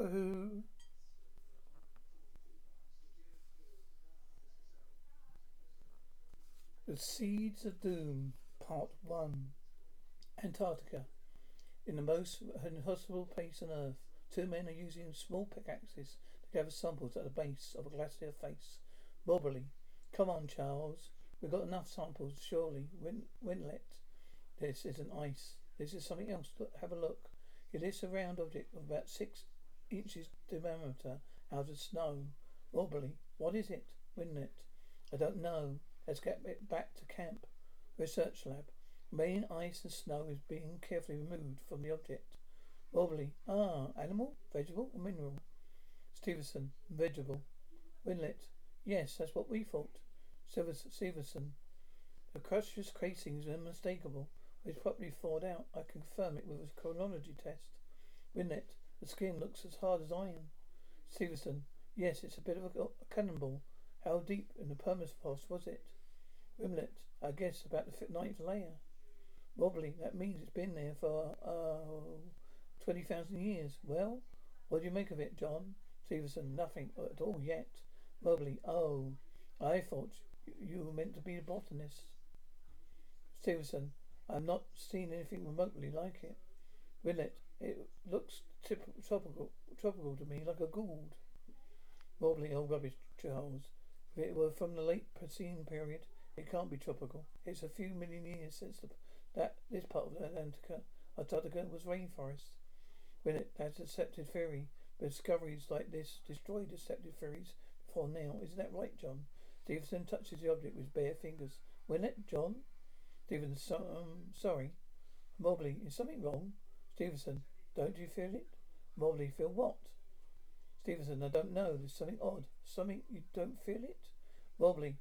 The Seeds of Doom, Part 1. Antarctica. In the most inhospitable place on Earth, two men are using small pickaxes to gather samples at the base of a glacier face. Moberley. Come on, Charles. We've got enough samples, surely. Win- Winlett. This isn't ice. This is something else. Have a look. It is a round object of about six inches diameter out of snow. Moberley. What is it? Winlett. I don't know. Let's get it back to camp. Research lab. Main ice and snow is being carefully removed from the object. Moberley. Ah, animal, vegetable, or mineral? Stevenson. Vegetable. Winlett. Yes, that's what we thought. Stevenson. The crush's casing is unmistakable. It's properly thawed out. I confirm it with a chronology test. Winlett. The skin looks as hard as iron. Stevenson. Yes, it's a bit of a, cannonball. How deep in the permafrost was it? Winlett. I guess about the ninth layer. Wobbly. That means it's been there for, uh, 20,000 years. Well, what do you make of it, John? Stevenson. Nothing at all yet. Moberley. Oh, I thought you were meant to be a botanist. Stevenson. I've not seen anything remotely like it. Winlett. It looks tropical, tropical to me, like a gould. Moberley. old rubbish, Charles. If it were from the late Pliocene period, it can't be tropical. It's a few million years since the, that this part of Antarctica, Antarctica was rainforest. Winlett. That's a accepted theory. Discoveries like this destroy deceptive theories before now. Isn't that right, John? Stevenson touches the object with bare fingers. Winlett, John? Stevenson, so, um, sorry. Moberley, is something wrong? Stevenson, don't you feel it? Moberley, feel what? Stevenson, I don't know. There's something odd. Something you don't feel it? Moberley,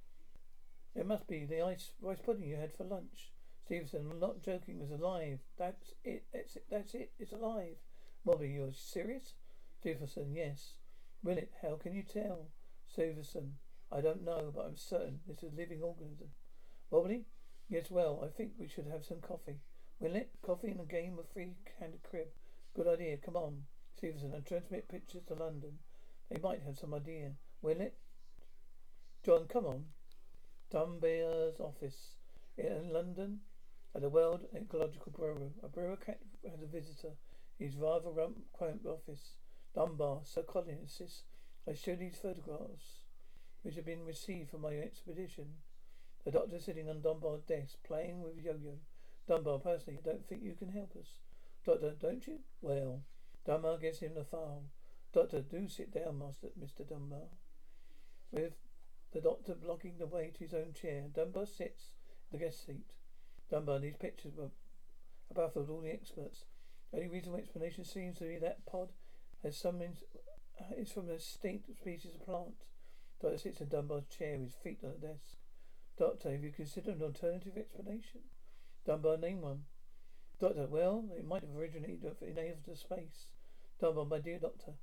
it must be the ice rice pudding you had for lunch. Stevenson, I'm not joking. It was alive. That's it. That's it. That's it. It's alive. Moberley, you're serious? Stevenson, yes. Winlett, how can you tell? Stevenson, I don't know, but I'm certain is a living organism. Moberley, yes, well, I think we should have some coffee. Winlett, coffee and a game of free-handed crib. Good idea. Come on. Stevenson, and transmit pictures to London. They might have some idea. Will it? John, come on. Dunbar's office in London at the World Ecological Bureau. A bureau has a visitor. His rather rump, cramped office. Dunbar, Sir Colin insists I show these photographs which have been received from my expedition. The doctor sitting on Dunbar's desk, playing with yo-yo. Dunbar, personally, I don't think you can help us. Doctor, don't you? Well, Dunbar gets him the file. Doctor, do sit down, Master Mr. Dunbar. With the doctor blocking the way to his own chair, Dunbar sits in the guest seat. Dunbar, these pictures were baffled all the experts. The only reasonable explanation seems to be that pod has some in, is from a distinct species of plant. Doctor sits in Dunbar's chair with his feet on the desk. Doctor, have you considered an alternative explanation? Dunbar, name one. Doctor, well, it might have originated in outer space. Dunbar, my dear doctor,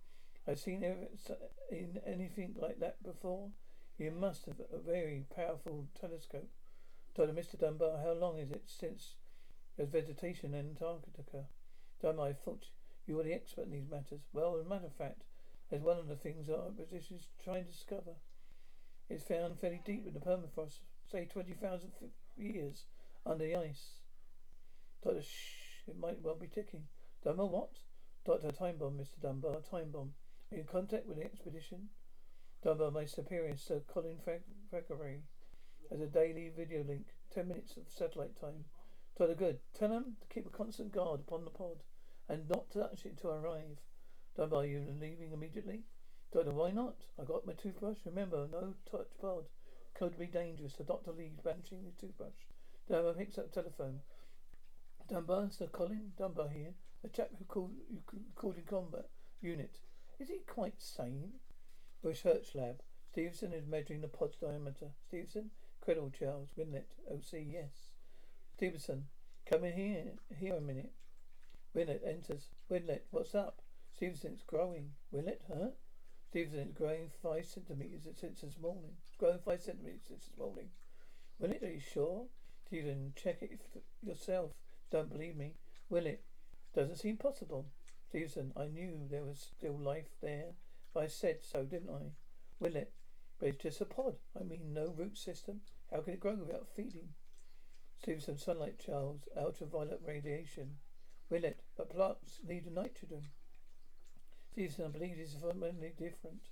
I've seen in anything like that before. You must have a very powerful telescope. Doctor, Mr. Dunbar, how long is it since there's vegetation in Antarctica? Dunbar, I thought you were the expert in these matters. Well, as a matter of fact, that's one of the things our opposition is trying to discover. It's found fairly deep in the permafrost, say 20,000 years under the ice. Doctor, shh, it might well be ticking. Dunbar, what? Doctor, time bomb, Mr. Dunbar, time bomb. Are you in contact with the expedition? Dunbar, my superior, Sir Colin Thackeray, has a daily video link, ten minutes of satellite time. Doctor, good. Tell them to keep a constant guard upon the pod and not touch it to arrive. Dunbar, you leaving immediately? Doctor, why not? I got my toothbrush. Remember, no touch pod. Could be dangerous. The doctor leaves, banishing his toothbrush. Dunbar picks up telephone. Dunbar, Sir Colin, Dunbar here. The chap who called you called in combat unit. Is he quite sane? Research lab. Stevenson is measuring the pod's diameter. Stevenson, Credle Charles, Winlett, OC, yes. Stevenson, come in here, here a minute. Winlett enters. Winlett, what's up? Stevenson, it's growing. Winlett, huh? Stevenson, it's growing five centimetres since this morning. It's growing five centimetres since this morning. Winlett, are you sure? Stevenson, check it yourself. Don't believe me. Will it? Doesn't seem possible. Stevenson, I knew there was still life there, I said so, didn't I? Will it? But it's just a pod. I mean, no root system. How can it grow without feeding? Stevenson, sunlight, Charles, ultraviolet radiation. Will it? But plants need nitrogen. Stevenson, I believe this is fundamentally different.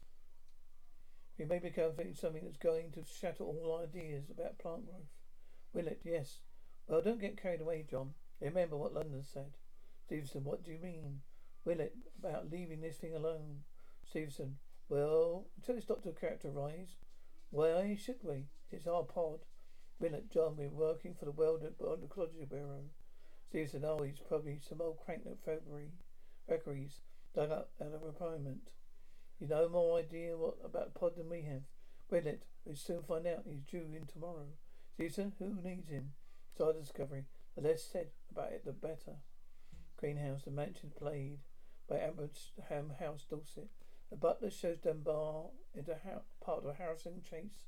We may be become something that's going to shatter all ideas about plant growth. Will it? Yes. Well, don't get carried away, John. Remember what London said. Stevenson, what do you mean? Will it? About leaving this thing alone. Stevenson, well, until it's Doctor Character characterize. Why should we? It's our pod. Will it, John, we're working for the World Ecology Bureau. Stevenson, oh, he's probably some old crank that February. Dug up out of retirement. You know more idea what about Pod than we have. Will it? We'll soon find out. He's due in tomorrow. Stevenson, who needs him? Our discovery. The less said about it, the better. Greenhouse, the mansion played by Athelhampton House, Dorset. The butler shows Dunbar into part of a Harrison Chase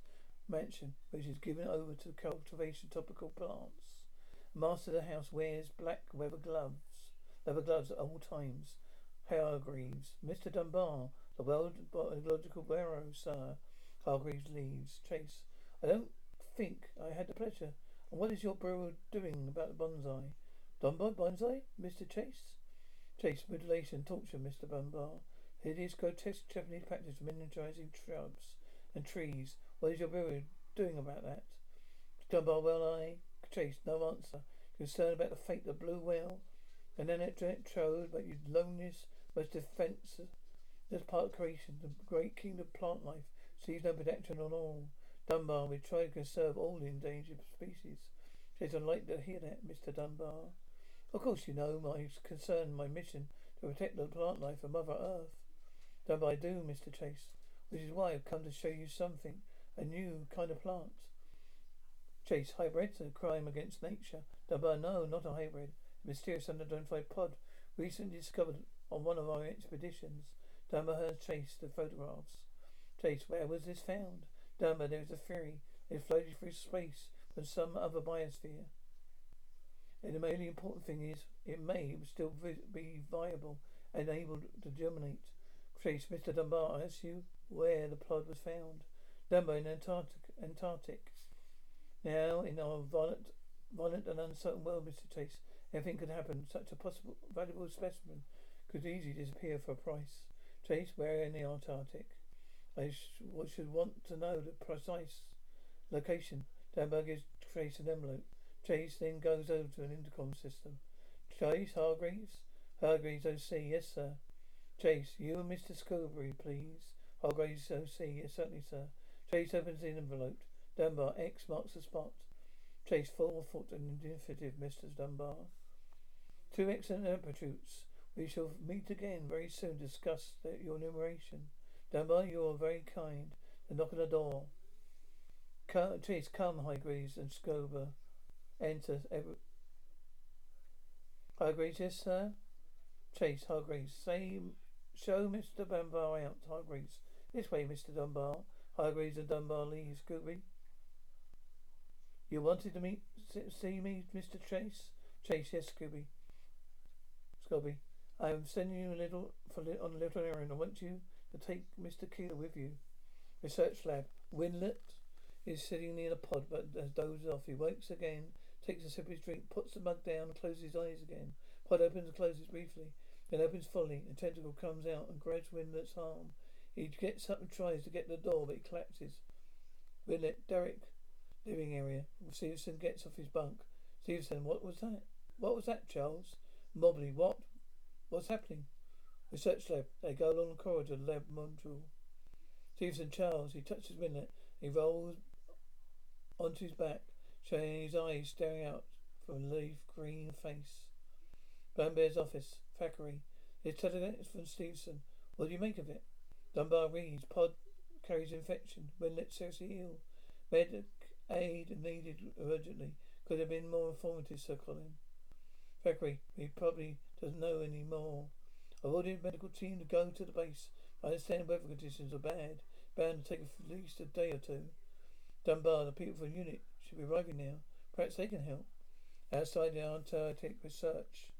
mansion, which is given over to cultivation of tropical plants. The master of the house wears black leather gloves, leather gloves at all times. Hargreaves, Mr. Dunbar, the World Biological Bureau, sir. Hargreaves leaves. Chase, I don't think I had the pleasure. What is your bureau doing about the bonsai? Dunbar bonsai, Mr. Chase? Chase, mutilation, torture, Mr. Dunbar. Hideous, grotesque Japanese practice of miniaturizing shrubs and trees. What is your bureau doing about that? Dunbar, well, I. Chase, no answer. Concerned about the fate of the blue whale. And then it trode about your loneliness, most defense. This part of creation, the great kingdom of plant life, sees no protection on all. Dunbar, we try to conserve all endangered species. Chase, I'd like to hear that, Mr. Dunbar. Of course, you know my concern, my mission to protect the plant life of Mother Earth. Dunbar, I do, Mr. Chase, which is why I've come to show you something, a new kind of plant. Chase, hybrids, are a crime against nature. Dunbar, no, not a hybrid. A mysterious unidentified pod recently discovered on one of our expeditions. Dunbar has chased the photographs. Chase, where was this found? Dunbar, there is a theory. It floated through space from some other biosphere. And the really important thing is, it may still be viable and able to germinate. Chase, Mr. Dunbar, ask you where the plod was found. Dunbar in Antarctic. Antarctic. Now, in our violent, violent and uncertain world, Mr. Chase, anything could happen. Such a possible valuable specimen could easily disappear for a price. Chase, where in the Antarctic? I sh- should want to know the precise location. Dunbar gives Chase an envelope. Chase then goes over to an intercom system. Chase, Hargreaves? Hargreaves OC, yes, sir. Chase, you and Mr. Scorby, please. Hargreaves OC, yes, certainly, sir. Chase opens the envelope. Dunbar, X marks the spot. Chase, full foot and initiative, Mr. Dunbar. Two excellent appetites. We shall meet again very soon to discuss the, your enumeration. Dunbar, you are very kind. The knock on the door. Come, Chase, come, Hargreaves and Scorby. Enter. Every... Hargreaves, yes, sir. Chase, Hargreaves. Say, show Mr. Dunbar out, Hargreaves. This way, Mr. Dunbar. Hargreaves and Dunbar leave. Scorby. You wanted to meet, see me, Mr. Chase? Chase, yes, Scorby. Scorby. I am sending you a little for on a little errand. I want you to take Mr. Keeler with you. Research lab. Winlett is sitting near the pod, but has dozed off. He wakes again takes a sip of his drink, puts the mug down, and closes his eyes again. Pod opens and closes briefly, then opens fully. A tentacle comes out and grabs Winlett's arm. He gets up and tries to get the door, but he collapses. Winlett, Derek, living area. Stevenson gets off his bunk. Stevenson, what was that? What was that, Charles? Moberley, what? What's happening? Research lab. They go along the corridor lab module. Stevenson, Charles, he touches Winlett. He rolls onto his back showing his eyes staring out from a leaf green face. Bear's office. Thackeray. His telegram from Stevenson. What do you make of it? Dunbar reads. Pod carries infection. Winlett seriously ill. Medic aid needed urgently. Could have been more informative, Sir Colin. Thackeray. He probably doesn't know any more. I've ordered a medical team to go to the base. I understand weather conditions are bad. Bound to take at least a day or two. Dunbar, the people from the unit should be arriving now. Perhaps they can help. Outside the Antarctic research.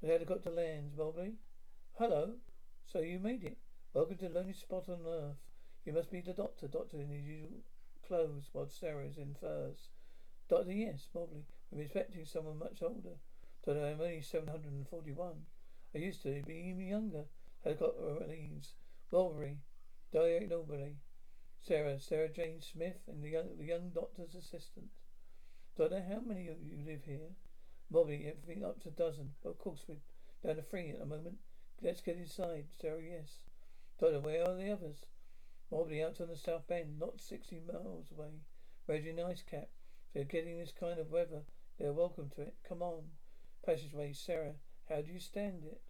The helicopter lands, Moberley. Hello. So you made it. Welcome to the lonely spot on earth. You must be the doctor. Doctor in his usual clothes while Sarah is in furs. Doctor, yes, Moberley. I'm expecting someone much older. Doctor, I'm only 741. I used to be even younger. Helicopter leaves. Moberley. Diane Moberley. Sarah, Sarah Jane Smith, and the young, the young doctor's assistant. Don't know how many of you live here? Bobby, everything up to a dozen. But of course, we're down to three at the moment. Let's get inside. Sarah, yes. Doctor, where are the others? Moberley out on the South Bend, not sixty miles away. Reggie Ice Cap. If they're getting this kind of weather, they're welcome to it. Come on. Passageway, Sarah, how do you stand it?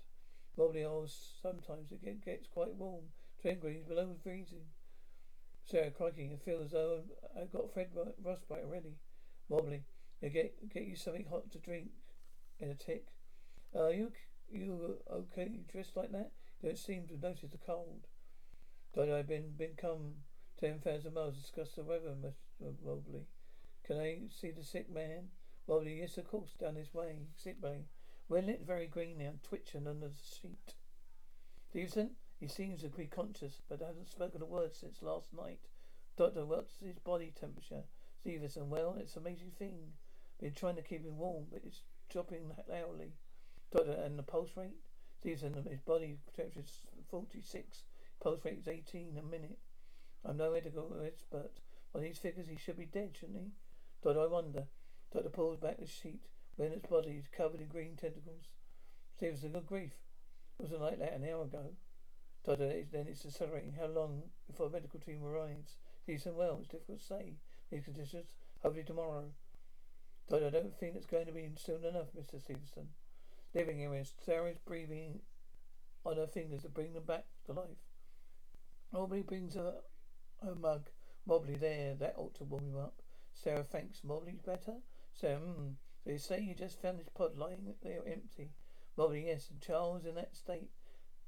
Moberley, oh, sometimes it get, gets quite warm. Ten degrees below freezing. Sarah, crikey, I feel as though I've got Fred frostbite already. Moberley, get get you something hot to drink in a tick. Are uh, you you okay dressed like that? You don't seem to notice the cold. Don't I've been been come ten thousand miles to discuss the weather, Mr. Moberley. Can I see the sick man? Moberley, yes, of course, down his way. Sick bay. We're lit very green now, twitching under the sheet. Stevenson, he seems to be conscious, but hasn't spoken a word since last night. Doctor, what's his body temperature? Stevenson, well, it's an amazing thing. Been trying to keep him warm, but it's dropping loudly. Doctor, and the pulse rate? Stevenson, his body temperature is 46. Pulse rate is 18 a minute. I'm no medical expert. On these figures, he should be dead, shouldn't he? Doctor, I wonder. Doctor pulls back the sheet. Bennett's body is covered in green tentacles. Stevenson, good grief. It wasn't like that an hour ago. Doctor, then it's accelerating. How long before a medical team arrives? Decent well, it's difficult to say. These conditions, hopefully tomorrow. Doctor, I don't think it's going to be soon enough, Mr. Stevenson. Living areas, Sarah's breathing on her fingers to bring them back to life. Moberley brings her her mug. Moberley, there, that ought to warm him up. Sarah, thanks. Moberley's better? Sarah, hmm. So you say you just found this pod lying there empty? Moberley, yes, and Charles in that state.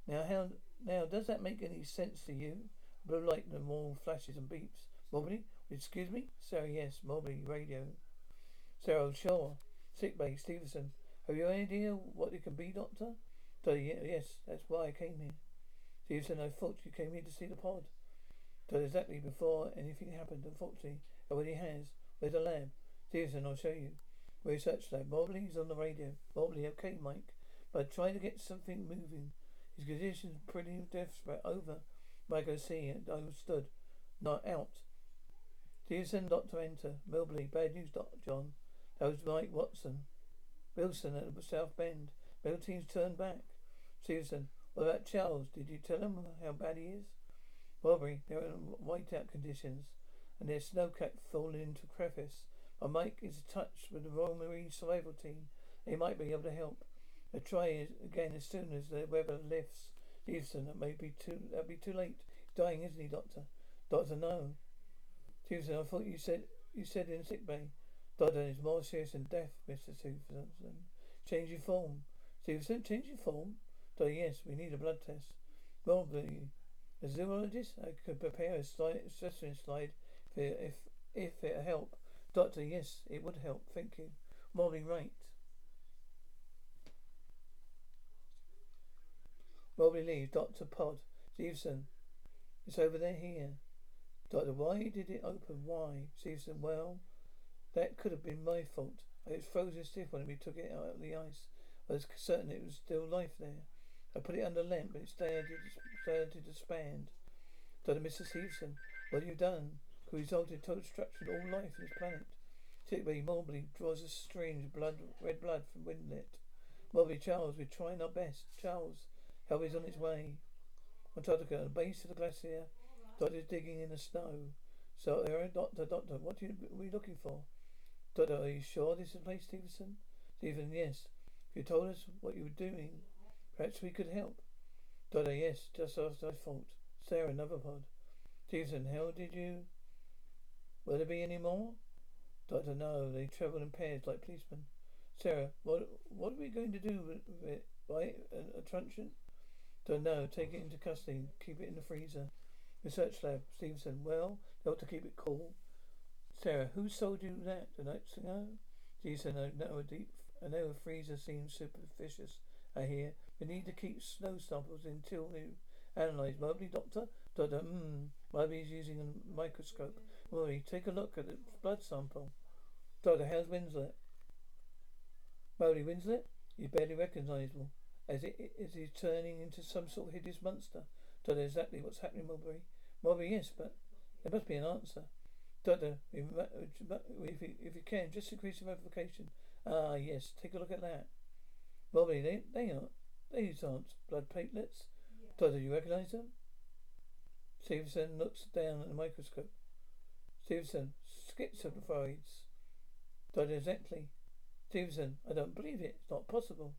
Now how now, does that make any sense to you? Blue light and more flashes and beeps. Moberley, excuse me? Sarah, yes. Moberley, radio. Sarah, sure. Sick bay, Stevenson. Have you any idea what it can be, Doctor? Doctor, yes, that's why I came here. Stevenson, I thought you came here to see the pod. Doctor, exactly before anything happened, unfortunately. It already has. Where's the lab? Stevenson, I'll show you. Research lab. Moberley's on the radio. Moberley, okay, Mike. But try to get something moving. His condition's pretty desperate. Over. Michael C. And I stood. Not out. Stevenson, Doctor, enter. Moberley. Bad news, Doctor John. That was Mike Watson. Wilson at South Bend. Team's turned back. Stevenson. What about Charles? Did you tell him how bad he is? Robbery. They're in whiteout conditions. And there's snowcat falling into crevice. But Mike is in touch with the Royal Marine Survival Team. They might be able to help. They'll try again as soon as the weather lifts. Stevenson, that may be too that'll be too late. He's dying, isn't he, Doctor? Doctor, no. Stevenson, I thought you said you said in sick bay. Doctor, it's more serious than death, Mr. Stevenson. Changing form. Stevenson, changing form? Doctor, yes, we need a blood test. Well, the, the zoologist, I could prepare a slide, specimen slide if, if, if it help. Doctor, yes, it would help. Thank you. Morning, right. Robbie leaves. Dr. Pod. Stevenson. It's over there here. Doctor, why did it open? Why? Stevenson, well, that could have been my fault. It was frozen stiff when we took it out of the ice. I was certain it was still life there. I put it under lamp, but it started started to expand. Doctor, Mr. Stevenson, what have you done? Could result in total destruction of all life on this planet. Sickbay Moberley draws a strange blood, red blood from Winlett. Moberley, Charles, we're trying our best. Charles, Help is on its way. Antarctica, the base of the glacier, Doctor is digging in the snow. So, Aaron, Doctor, Doctor, what are, you, are we looking for? Doctor, are you sure this is the place, Stevenson? Stephen, yes. If you told us what you were doing, perhaps we could help. Doctor, yes, just as I thought. Sarah, another pod. Stevenson, how did you... Will there be any more? Doctor, no, they travel in pairs like policemen. Sarah, what what are we going to do with it? Right, a, a truncheon? Don't know. Take it into custody. Keep it in the freezer. Research lab. Stevenson. Well, they ought to keep it cool. Sarah. Who sold you that? The night ago? Stevenson. I know a deep. I know a freezer seems superstitious I hear. We need to keep snow samples until we analyze. Moberley, doctor? Doctor, hmm. Moberley's using a microscope. Moberley, take a look at the blood sample. Doctor, how's Winlett? Moberley, Winlett? Barely recognizable. As it is he turning into some sort of hideous monster. Doctor, exactly what's happening, Moberley. Moberley, yes, but there must be an answer. Doctor, if you, if you can, just increase the magnification. Ah, yes, take a look at that. Moberley, they, they aren't, these aren't blood platelets. Doctor, you recognize them? Stevenson looks down at the microscope. Stevenson, schizophrides. Doctor, exactly. Stevenson, I don't believe it. It's not possible.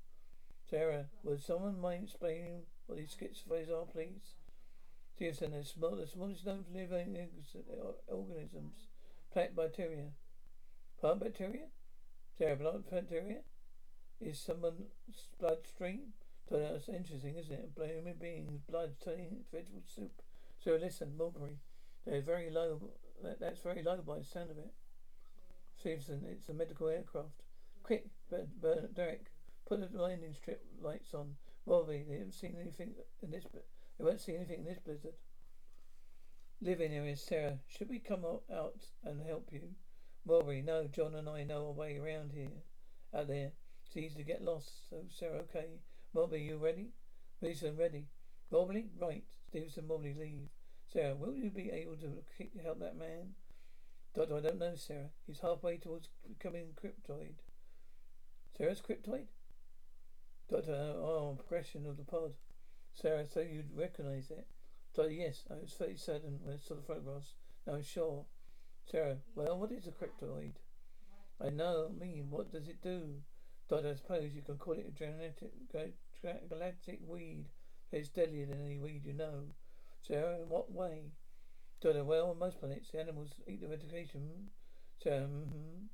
Sarah, would someone mind explaining what these schizophrides are, please? Stevenson, they're small, the smallest known living organisms. Plant bacteria. Plant bacteria? Sarah, plant bacteria? Is someone's bloodstream? So that's interesting, isn't it? A blooming beings, blood, turning into vegetable soup. So listen, Moberley, they're very low. That, that's very low by the sound of it. Stevenson, it's a medical aircraft. Quick, Bernard, Derek, put the landing strip lights on. Moberley, they haven't seen anything in this. They won't see anything in this blizzard. Living area, Sarah. Should we come out and help you? Moberley, no. John and I know our way around here, out there. It's easy to get lost. So Sarah, okay. Moberley, you ready? Mason, ready. Moberley? Right. Stevenson, Moberley, leave. Sarah, will you be able to help that man? Doctor, I don't know, Sarah. He's halfway towards becoming Krynoid. Sarah's Krynoid? Doctor, oh, oh progression of the pod. Sarah, so you'd recognize it? Doctor, yes. I was fairly certain when I saw the photographs. No, I'm sure. Sarah, well, what is a Krynoid? I know, I mean, what does it do? Doctor, I suppose you can call it a genetic, galactic weed. It's deadlier than any weed you know. So, in what way? Doctor, well, on most planets, the animals eat the vegetation. So, mm-hmm.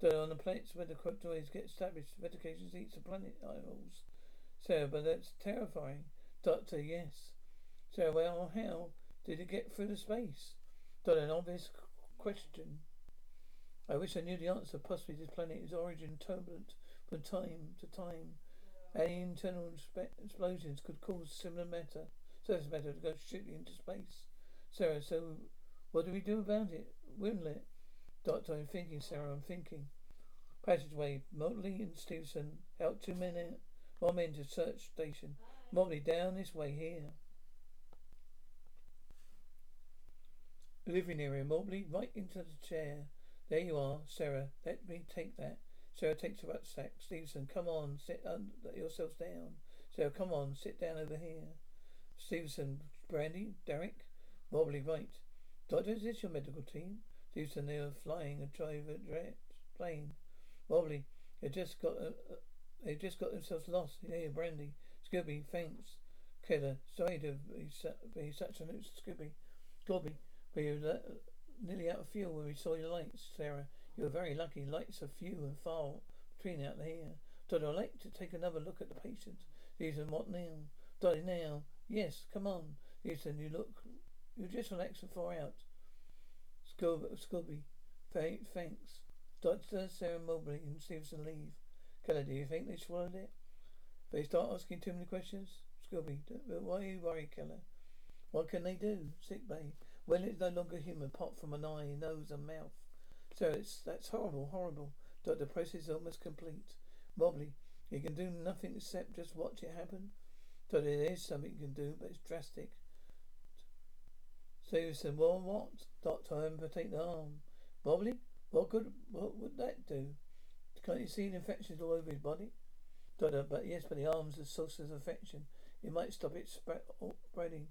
Doctor, on the planets where the Krynoids get established, vegetation eats the planet animals. So, but that's terrifying. Doctor, yes. So, well, how did it get through the space? Doctor, an obvious question. I wish I knew the answer. Possibly this planet is origin turbulent from time to time. Any internal explosions could cause similar matter, surface matter to go shooting into space. Sarah, so what do we do about it? Winlett. Doctor, I'm thinking, Sarah, I'm thinking. Passageway, Motley and Stevenson out two men out. One man to search station. Motley down this way here. Living area, Motley right into the chair. There you are, Sarah. Let me take that. Sarah takes her rucksack. Stevenson, come on, sit un- yourselves down. Sarah, come on, sit down over here. Stevenson, Brandy, Derek, Moberley, right. Doctor, is this your medical team? Stevenson, they are flying a jet plane. Moberley, they just got uh, uh, they just got themselves lost. Yeah, Brandy, Scorby, thanks. Keeler, sorry to be, su- be such a Scooby. Gobby, we were uh, nearly out of fuel when we saw your lights, Sarah. You are very lucky. Lights are few and far between out here. Dottie, I'd like to take another look at the patient. Ethan, what now? Dottie, now. Yes, come on. Ethan, you look. You just relax and far out. Scorby. Thanks. Doctor Sarah Moberley and Stevenson leave. Keeler, do you think they swallowed it? They start asking too many questions? Scorby, why are you worried, Keeler? What can they do? Sick bay. Well, it's no longer human, apart from an eye, nose, and mouth. So it's that's horrible, horrible. But the process is almost complete. Moberley, you can do nothing except just watch it happen. So there is something you can do, but it's drastic. Stevenson, well, what? Doctor, take the arm. Moberley, what good? What would that do? Can't you see the infections all over his body? Doctor, but yes, but the arm's the source of infection. It might stop it spreading.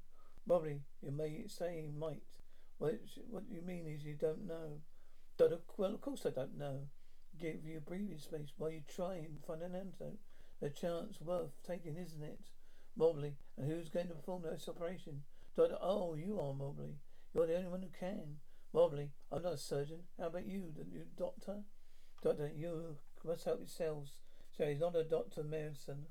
Moberley, you may say he might. What, what you mean is you don't know. Don't, well, of course I don't know. Give you a breathing space while you try and find an antidote. A chance worth taking, isn't it? Moberley, and who's going to perform this operation? Doctor, oh, you are Moberley. You're the only one who can. Moberley, I'm not a surgeon. How about you, the you doctor? Doctor, you must help yourselves. So he's not a doctor, medicine.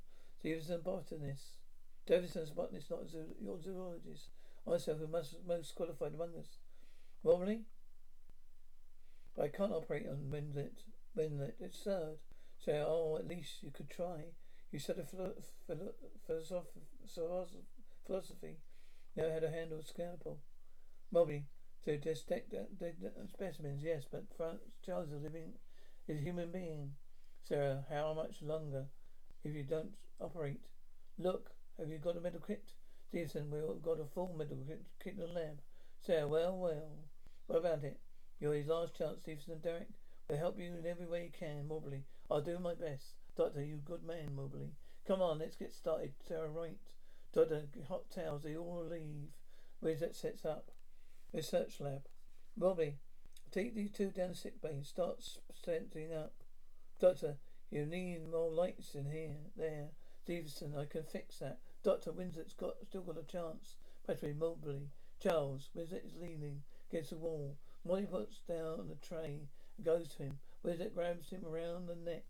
a botanist. Davidson's botanist, not a zoo, your zoologist. Myself, the most, most qualified among us. Moberley, but I can't operate on Winlett. Winlett. It's third. So, oh, at least you could try. You studied philo- philo- philosophy, philosophy. Know how to handle a scalpel. Bobby, to dissect the specimens, yes, but Charles is a living, is a human being. Sarah, how much longer if you don't operate? Look, have you got a medical kit? Stevenson, we've got a full medical kit, kit in the lab. Sarah, well, well. What about it? You're his last chance, Stevenson Derek. We'll help you in every way you can, Moberley. I'll do my best. Doctor, you good man, Moberley. Come on, let's get started. Sarah, right. Doctor, hot towels, they all leave. Where's that sets up? Research lab. Bobby, take these two down to sick bay and start setting up. Doctor, you need more lights in here. There. Stevenson, I can fix that. Doctor, Winsor's got still got a chance. Patrick Moberley. Charles, Winsett is leaning against the wall. Molly puts down the tray and goes to him. Winsett grabs him around the neck.